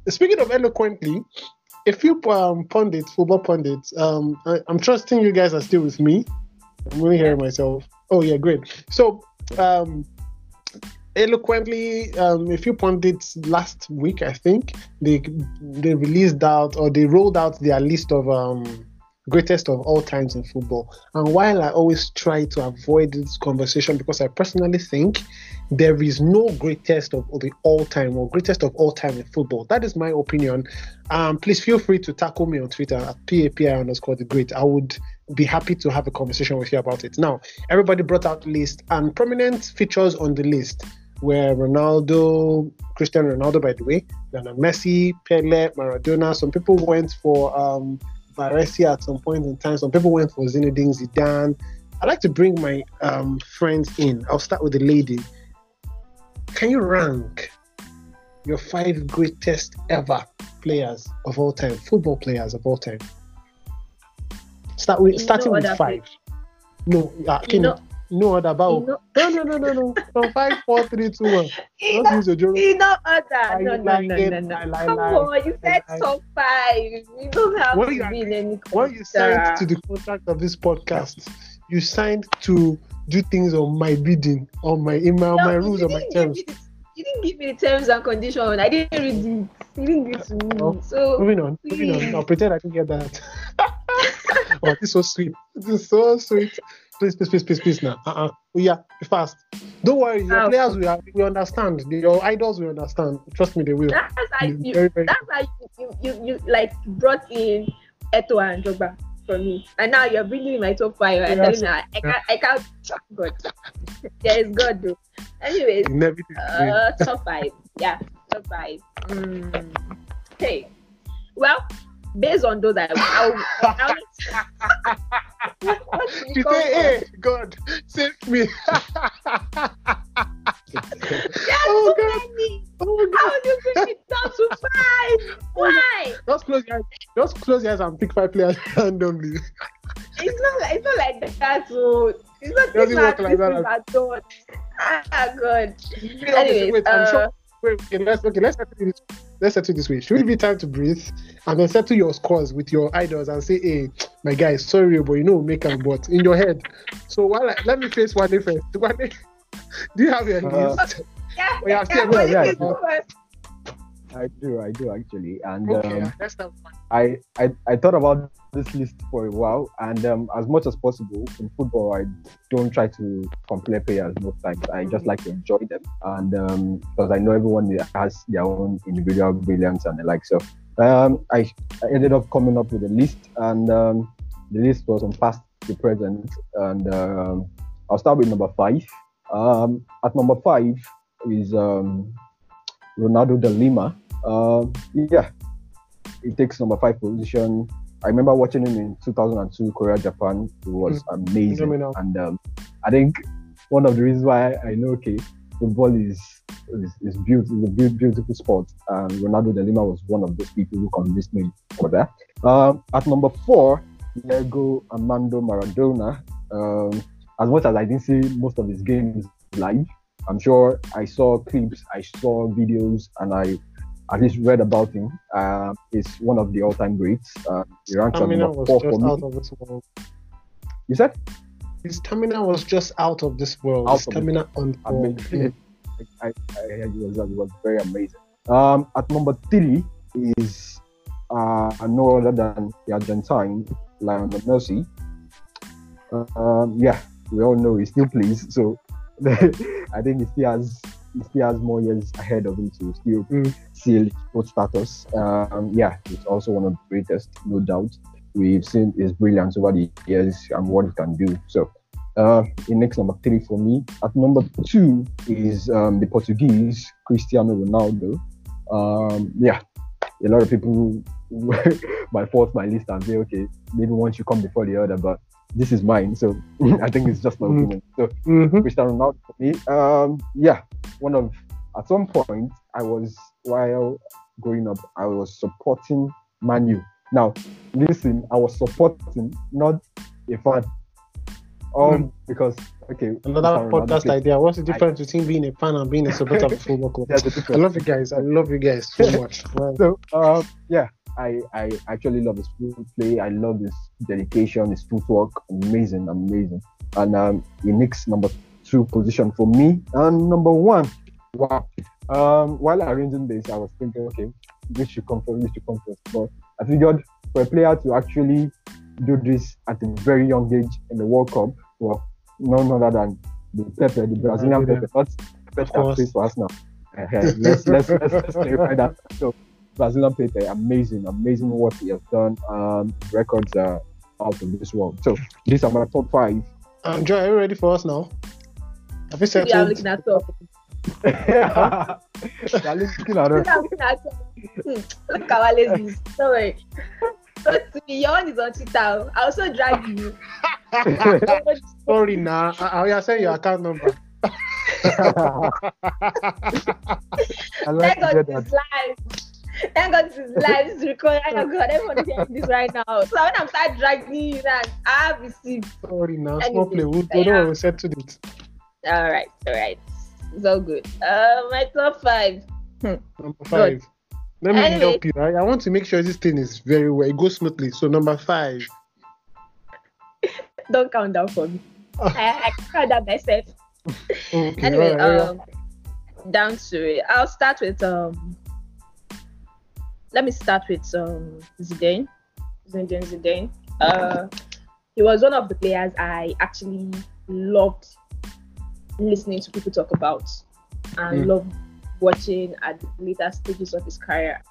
Speaking of eloquently, a few um, pundits, football pundits, um, I, am trusting you guys are still with me. I'm really hearing myself. Oh, yeah, great. So, um, eloquently um, a few pundits last week i think they they released out or they rolled out their list of um, greatest of all times in football. And while I always try to avoid this conversation because I personally think there is no greatest of the all time or greatest of all time in football. That is my opinion. Um, please feel free to tackle me on Twitter at PAPI underscore the great. I would be happy to have a conversation with you about it. Now, everybody brought out the list and prominent features on the list were Ronaldo, Cristiano Ronaldo, by the way, then Messi, Pele, Maradona. Some people went for um, Baresi at some point in time. Some people went for Zinedine Zidane. I'd like to bring my um, friends in. I'll start with the lady. Can you rank your five greatest ever players of all time, football players of all time? Start with In no starting with order, five. No, uh, You okay, know, no other about. know, No, no, no, no, no. From five, four, three, two, one. you Don't use your joke. you know other. I No, no, like no, no, no. Like- Come like- on, you said I- top five. You don't have When to you be in any When you signed to the contract of this podcast, you signed to do things on my bidding, on my in my, on No, my rules, on my terms. me You didn't give me the terms and conditions. I didn't read it. You didn't give it to me. Oh, So Moving on, moving on. I'll pretend I didn't get that. oh, this is so sweet. This is so sweet. Please, please, please, please, please now. Uh-uh. Yeah, be fast. Don't worry, your Oh. players will, will understand. Your idols will understand. Trust me, they will. that's how you, Very, very that's how you, you, you, you like brought in Eto and Drogba for me. And now you're bringing my top five Yes. telling me I, can't I can't God. There is God though. Anyways, You uh top five. Yeah, top five. Mm. Okay. Well, based on those I what, what you She them? hey, God, save me. There Oh, God. many. oh, God. How do you bring it down to five? Why? Just close your eyes. Just close your eyes and pick five players randomly. It's not it's not like that. So it's not Doesn't things work like that. are done. Ah, God. Anyways, wait, I'm uh, sure. Wait, okay, let's okay, let's. Let's settle this way. Should we be time to breathe and then settle your scores with your idols and say, "Hey, my guy, sorry, but you know, make them but in your head." So while I, let me face one first. One do you have your Uh, list? yeah, Oh, yeah, yeah, still- what yeah, yeah. I do, I do actually. And Okay, um, let's start. I, I I thought about this list for a while, and um, as much as possible in football, I don't try to compare players most times. I just like to enjoy them, and um, because I know everyone has their own individual brilliance and the like. So um, I, I ended up coming up with a list, and um, the list was from past to present, and um, I'll start with number five. Um, at number five is um, Ronaldo de Lima. Um, yeah, he takes number five position. I remember watching him in 2002 Korea Japan. It was amazing, Phenomenal. and um, I think one of the reasons why I know okay, football is is, is beautiful, is a beau- beautiful sport. And Ronaldo de Lima was one of those people who convinced me for that. Um, at number four, Diego Armando Maradona. Um, as much as I didn't see most of his games live, I'm sure I saw clips, I saw videos, and I at least read about him. Uh, he's one of the all-time greats. Uh, he ranks at number was four for just me. out of this world. You said? His stamina was just out of this world. Out His stamina on amazing. I, I, I, it, was, it was very amazing. Um, at number three is uh, no other than the Argentine Lionel Messi. Uh, um, yeah, we all know he still plays, so I think he still has he still has more years ahead of him to still Mm. seal his status. Um, yeah, he's also one of the greatest, no doubt. We've seen his brilliance over the years and what he can do. So uh, in next number three for me. At number two is um, the Portuguese Cristiano Ronaldo. Um, yeah, a lot of people by fault my list and say, okay, maybe one should come before the other, but this is mine. So I think it's just my Mhm. opinion. So Mhm. Cristiano Ronaldo for me. Um, yeah, one of at some point I was while growing up, I was supporting Manu. Now, listen, I was supporting, not a fan. Um, because okay, Another podcast idea. What's the difference between being a fan and being a supporter of football club? I love you guys. I love you guys so much. Wow. So um, yeah, I I actually love his play. I love his dedication, his footwork. Amazing, amazing. And um, he makes number two position for me. And number one, wow. Um, while arranging this, I was thinking, okay, which should come first, which should come first. But I figured for a player to actually do this at a very young age in the World Cup, well, none other than the Pele, the Brazilian Yeah. Pele, not Pepe plays for us now. let's, let's, let's, let's clarify that. So Brazilian Pele, amazing, amazing what he has done. Um, records are out of this world. So these are my top five. Um, Joy, are you ready for us now? Have you Yeah, I'm looking at top. They're looking at us. Yeah, I'm looking at top. Look at our lazy. Don't worry. to me, your one is on Twitter. I also drag you. Sorry, now. Nah. I, I say your account number. I like Thank God this live. Thank God this is live. This is recorded. Thank God everyone is hearing this right now. So when I'm start dragging you, that I have received. Sorry, now. Anyway, Small play. We'll, yeah. don't worry, we settled it. All right, all right. It's all good. Uh, my top five. Number five. Let me Anyway. help you. Right? I want to make sure this thing is very well. It goes smoothly. So number five. Don't count down for me. I, I count that myself. Okay. anyway, alright. um, down to it. I'll start with um. Let me start with um Zidane, Zinedine Zidane. Uh, he was one of the players I actually loved listening to people talk about and Mm. loved watching at the later stages of his career.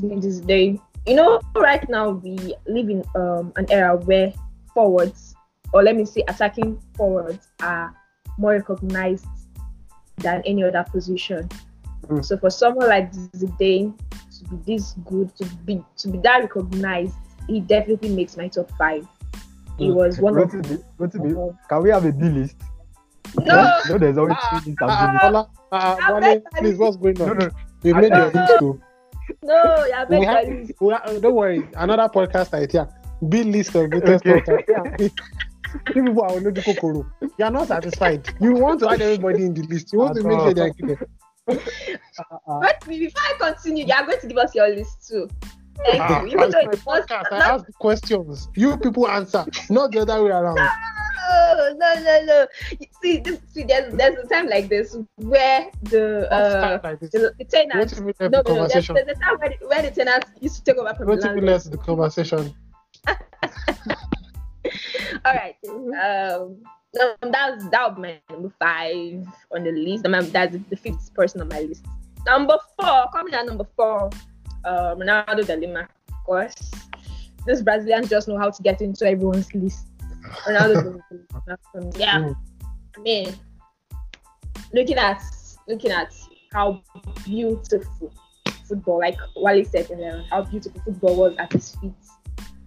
Zinedine Zidane. You know, right now we live in um an era where forwards, or let me say attacking forwards, are more recognized than any other position. Mm. So for someone like Zidane be this good, to be to be that recognized, he definitely makes my top five. He Mm. was one Go of to the, go to the, uh, can we have a D list? no, no, there's always Ah, three lists Ah, and ah, Bola, ah, ah, I Wale, please, what's going on? lists. No, no, You made your don't list too. no, yeah, We have, list. we have, don't worry, another podcast idea. Big list of greatest Okay. podcast. You people are already. You are not satisfied. You want to add everybody in the list. You want to make sure they are included. Ah, But before I continue, you are going to give us your list too. Thank ah, you. Even it's though my it was podcast. I ask questions. You people answer, not the other way around. no, no, no, no. You See, this, see, there's there's a time like this where the uh Like this. the, the tenants. No, no, no. There's, conversation? there's a time where the, where the tenants used to take over from the What if we landlord. left the conversation? All right. Um, no, that's that would be my number five on the list. That's the fifth person on my list. Number four, coming at number four, uh, Ronaldo de Lima. Of course, these Brazilians just know how to get into everyone's list. Ronaldo de Lima. Um, Yeah, Mm. I mean, looking at looking at how beautiful football, like Wally said how beautiful football was at his feet.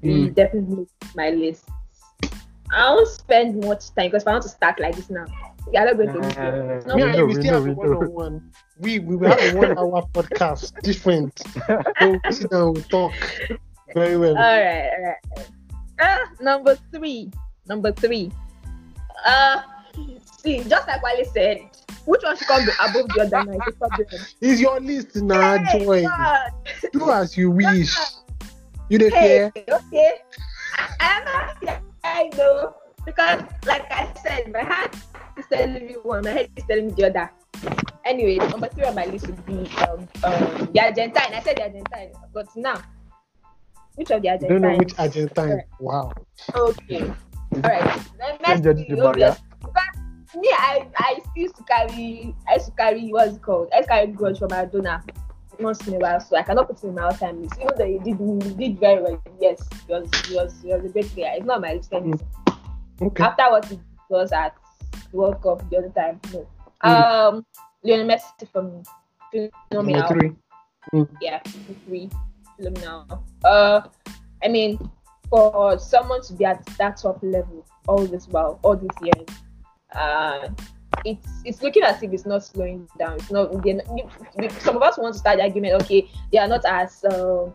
He definitely my list. I won't spend much time because if I want to start like this now, we are not going to lose. it. No, Me we and we we still have a we one-on-one. We we will have a one-hour podcast, different. So we sit down, we talk very well. All right, all right. Ah, number three. Number three. Uh, see, just like Wally said, which one should come be above the other? Now? It's a problem. It's your list now, Hey, Joy. Do as you wish. You don't Hey, care. okay. I, I'm not here. I know because, like I said, my heart is telling me one, my head is telling me the other. Anyway, number three on my list would be um, um the Argentine. I said the Argentine, but now which of the You don't know which Argentine. Wow. Okay. All right. Then judge the thing, barrier. because me, I, I used to carry, I used to carry what's it called? I used to carry grudge from Maradona once in a while, so I cannot put him in my all-time list. Even though he did, he did very well. Yes, he was, he was, he was a great player. It's not my list. anymore. Okay. After what he was at the World Cup the other time, no. Mm. Um, Lionel Messi Number phenomenal three. yeah, three phenomenal. Uh, I mean, for someone to be at that top level all this while, all these years, uh, it's it's looking as if it's not slowing down. It's not. Some of us want to start the argument. Okay, they are not as uh,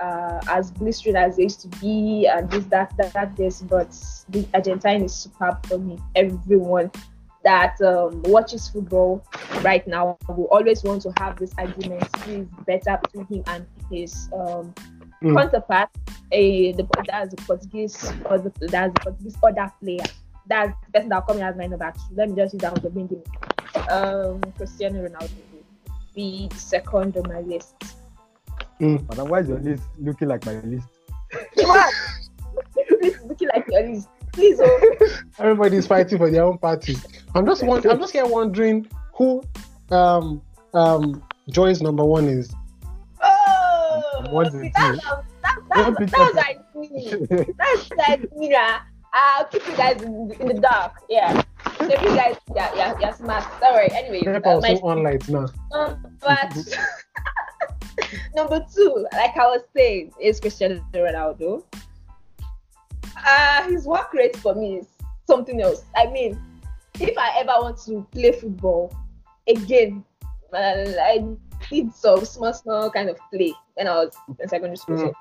uh, as blistering as they used to be, and this, that, that, that, this. But the Argentine is superb for me. Everyone that um, watches football right now will always want to have this argument who is better between him and his um, Mm. counterpart, a the that's the Portuguese or the that's the Portuguese other player. That's the person that come coming as my number two. Let me just use that one to bring him. Um, Cristiano Ronaldo will be second on my list. Madam, why is your list looking like my list? What? Please looking like your list. Please, oh. Everybody's fighting for their own party. I'm just wondering, I'm just here wondering who um um Joy's number one is. Oh, What see, did that's, that's, that's, that's like me. That's like me. I'll keep you guys in, in the dark. Yeah. So if you guys, yeah, yeah, yeah, smart. Right. Anyway, uh, my so on light now. um, but Number two, like I was saying, is Cristiano Ronaldo. Uh, his work rate for me is something else. I mean, if I ever want to play football again, uh, I did some small, small kind of play when I was in secondary school. Mm.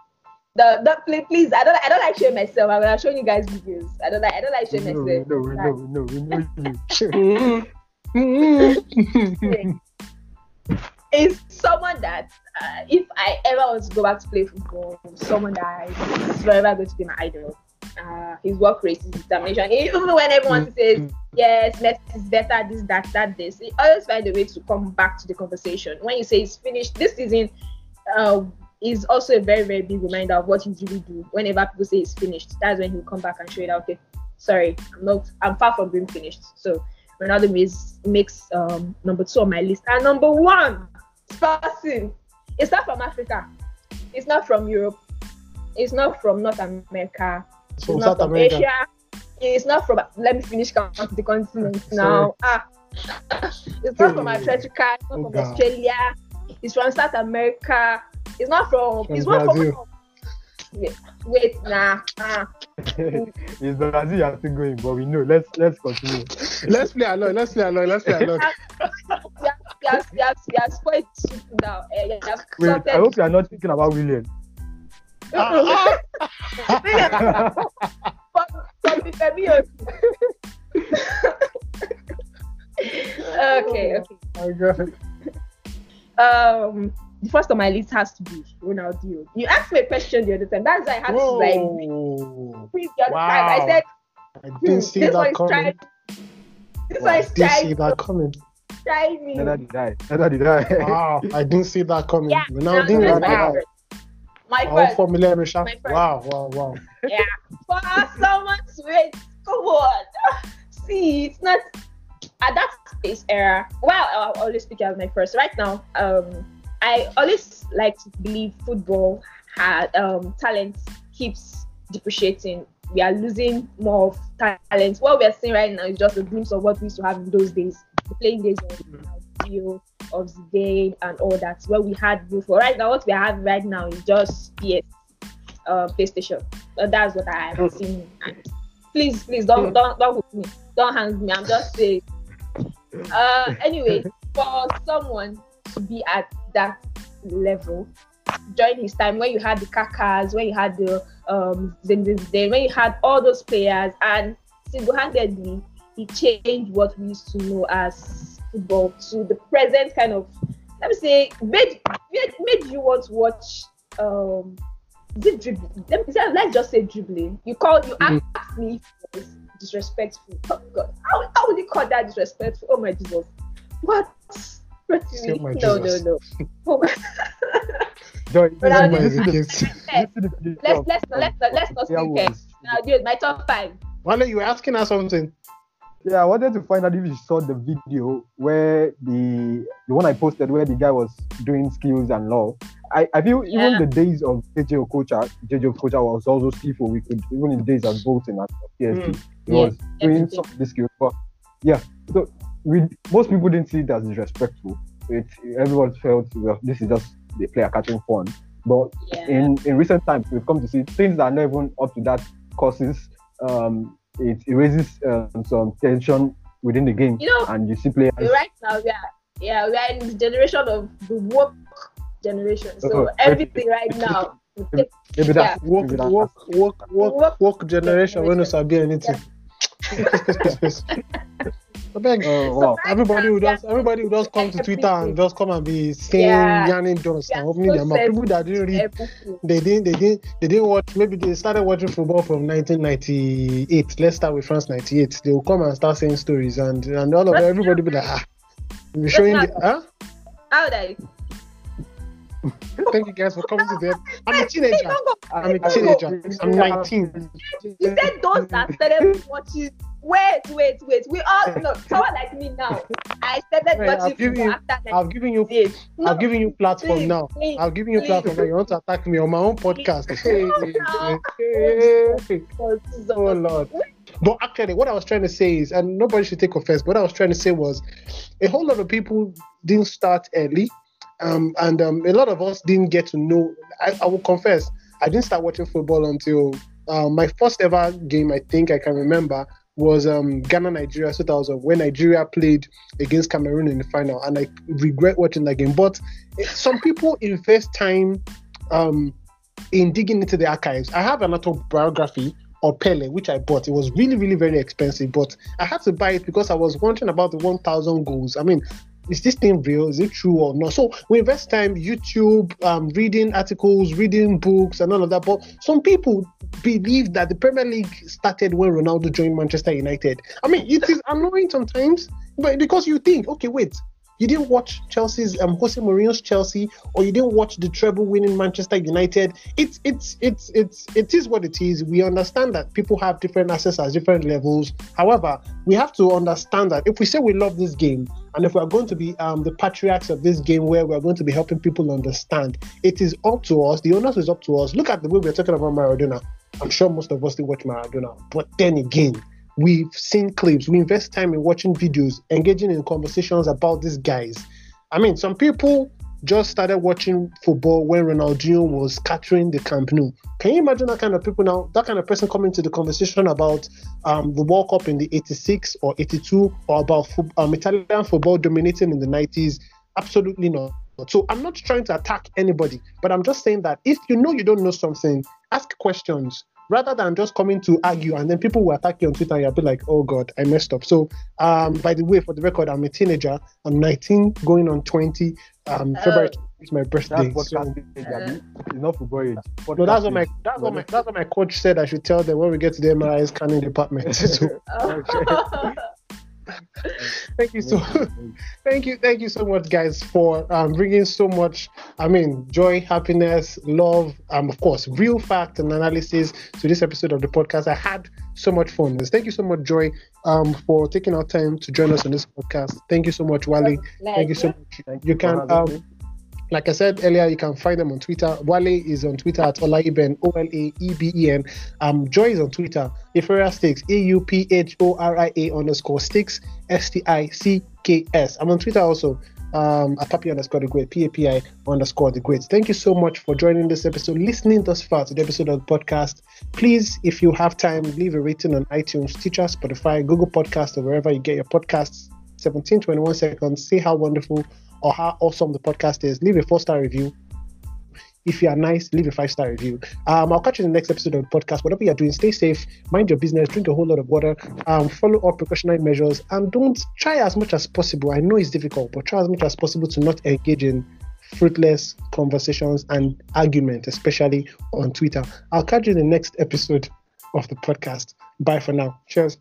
The, the play, please. I don't, I don't like showing myself. I'm gonna show you guys videos. I don't like, I don't like showing No, myself. no, no, no, we know you. Mhm. someone that uh, if I ever want to go back to play football, someone that is forever going to be my idol. Uh, his work rate, his determination. Even when everyone says yes, Messi is better, this, that, that, this, he always find a way to come back to the conversation. When you say he's finished this season, uh, is also a very, very big reminder of what he's really do. Whenever people say he's finished, that's when he'll come back and show it out. Okay, sorry, I'm not, I'm far from being finished. So Ronaldo makes makes um, number two on my list, and number one person. It's not from Africa. It's not from Europe. It's not from North America. It's From not South from America. Asia. It's not from. Let me finish counting the continents now. Ah, it's not from Africa. It's not Oh, from God. Australia. It's from South America. It's not from. From it's not from. Wait, wait, nah. Ah. it's Brazil are still going, but we know. Let's let's continue. Let's play along. Let's play along. Let's play along. Yes, yes, yes. Spoiled soup now. Eh, you have Wait, sorted- I hope you are not thinking about William. Ah, From- from okay, okay. my God. Um, the first on my list has to be Ronaldo. You asked me a question the other time. That's why I had to like freeze the other Wow. time. I said, I hmm, didn't see this one coming. trying. This Wow, I one is didn't see that coming. trying. Neither did I. Neither did I. Wow, I didn't see that coming. Yeah, Ronaldinho, Ronaldo is my wow. first. My first. Formula My first. Wow, wow, wow. For someone to wait. Come on. See, it's not at that space era. Well, I'll always speak as my first. Right now, um, I always like to believe football had um talent keeps depreciating. We are losing more of talent. What we are seeing right now is just a glimpse of what we used to have in those days, the playing days of Ronaldinho, of Zidane, and all that. Where we had before. Right now, what we have right now is just PS, uh, PlayStation. That's what I have seen. And please, please don't don't don't hook me, don't hang me. I'm just saying. Uh, anyway, for someone to be at that level during his time, when you had the Kakas, when you had the um when you had all those players, and single-handedly he changed what we used to know as football to the present kind of let me say made made, made you want to watch um is it dribbling? Let me say, let's just say dribbling. You call you asked me if it was disrespectful. Oh God, how, how would you call that disrespectful? Oh my Jesus. What? Say my No, no, Jesus. no. My Joy, But I my listen to- God. listen to the video let's let's let's let's not Yeah, sleep here. was- Now dude, my top five. Wale, you were asking us something. Yeah, I wanted to find out if you saw the video where the the one I posted where the guy was doing skills and law. I, I feel even the days of JJ Okocha, JJ Okocha was also skillful. We could even in the days of voting at mm. PSG, he Yeah, was doing everything. some of the skills. But yeah, so we most people didn't see it as disrespectful. It everyone felt well, this is just the player catching fun. But Yeah. in in recent times we've come to see things that are not even up to that causes um it erases um, some tension within the game You know, and you see players right now we are yeah we are in the generation of the woke generation. So Oh, everything right now. we take- maybe that's Walk, maybe that's walk, walk, walk, Walk walk generation. When you sabi anything. I beg. oh wow. Everybody will just everybody will just come to Twitter and just come and be saying Yeah. yarning dust Yeah, and opening so their mouth. People that didn't read they didn't they didn't they didn't watch maybe they started watching football from 1998 let's start with france 98 they will come and start saying stories and and all of But- everybody be like ah we're showing the huh? How that? thank you guys for coming to the i'm a teenager. i'm a teenager. I'm 19 You said those that started watching. Wait, wait, wait. We all know. Someone like me now. I started Wait, watching football you- after i've given you days. No, i've given you platform please, now please, i've given you please. platform now you want to attack me on my own podcast oh lord but actually what i was trying to say is and nobody should take offense but what i was trying to say was a whole lot of people didn't start early Um, and um, a lot of us didn't get to know. I, I will confess, I didn't start watching football until uh, my first ever game. I think I can remember was um, Ghana Nigeria 2000 when Nigeria played against Cameroon in the final, and I regret watching that game. But some people invest time um, in digging into the archives. I have an autobiography of Pele, which I bought. It was really, really very expensive, but I had to buy it because I was wondering about the 1,000 goals. I mean, is this thing real? Is it true or not? So we invest time YouTube, um, reading articles, reading books, and all of that. But some people believe that the Premier League started when Ronaldo joined Manchester United. I mean, it is annoying sometimes, but because you think, okay, wait, you didn't watch Chelsea's um, Jose Mourinho's Chelsea, or you didn't watch the treble-winning Manchester United. It's it's it's it's it is what it is. We understand that people have different access at different levels. However, we have to understand that if we say we love this game, and if we are going to be um, the patriarchs of this game, where we are going to be helping people understand, it is up to us. The onus is up to us. Look at the way we're talking about Maradona. I'm sure most of us still watch Maradona, but then again We've seen clips. We invest time in watching videos, engaging in conversations about these guys. I mean, some people just started watching football when Ronaldinho was capturing the Camp Nou. Can you imagine that kind of people now? That kind of person coming to the conversation about um, the World Cup in the 86 or 82 or about um, Italian football dominating in the 90s? Absolutely not. So I'm not trying to attack anybody, but I'm just saying that if you know you don't know something, ask questions rather than just coming to argue and then people will attack you on Twitter and you'll be like, oh God, I messed up. So, um, by the way, for the record, I'm a teenager. I'm 19, going on 20. Um, February is my birthday. That's so, podcast age, Abi. It's not age. no, that's what my that's what my that's what my coach said. I should tell them when we get to the MRI scanning department. so, thank you so thank you thank you so much guys for um, bringing so much i mean joy happiness love um of course real fact and analysis to this episode of the podcast. I had so much fun. Thank you so much joy um for taking our time to join us on this podcast. Thank you so much wally. Thank you so much. You can having um me. Like I said earlier, you can find them on Twitter. Wale is on Twitter at Olaeben, O L A E B E N. Um, Joy is on Twitter. Euphoria Sticks, A U P H O R I A underscore Sticks, S T I C K S. I'm on Twitter also. Um, at Papi underscore the great, P A P I underscore the great. Thank you so much for joining this episode, listening thus far to the episode of the podcast. Please, if you have time, leave a rating on iTunes, Stitcher, Spotify, Google Podcast, or wherever you get your podcasts. 17, 21 seconds. See how wonderful or how awesome the podcast is. Leave a four star review. If you are nice, leave a five star review. Um, I'll catch you in the next episode of the podcast. Whatever you're doing, stay safe, mind your business, drink a whole lot of water, um, follow all precautionary measures, and don't try as much as possible. I know it's difficult, but try as much as possible to not engage in fruitless conversations and argument, especially on Twitter. I'll catch you in the next episode of the podcast. Bye for now. Cheers.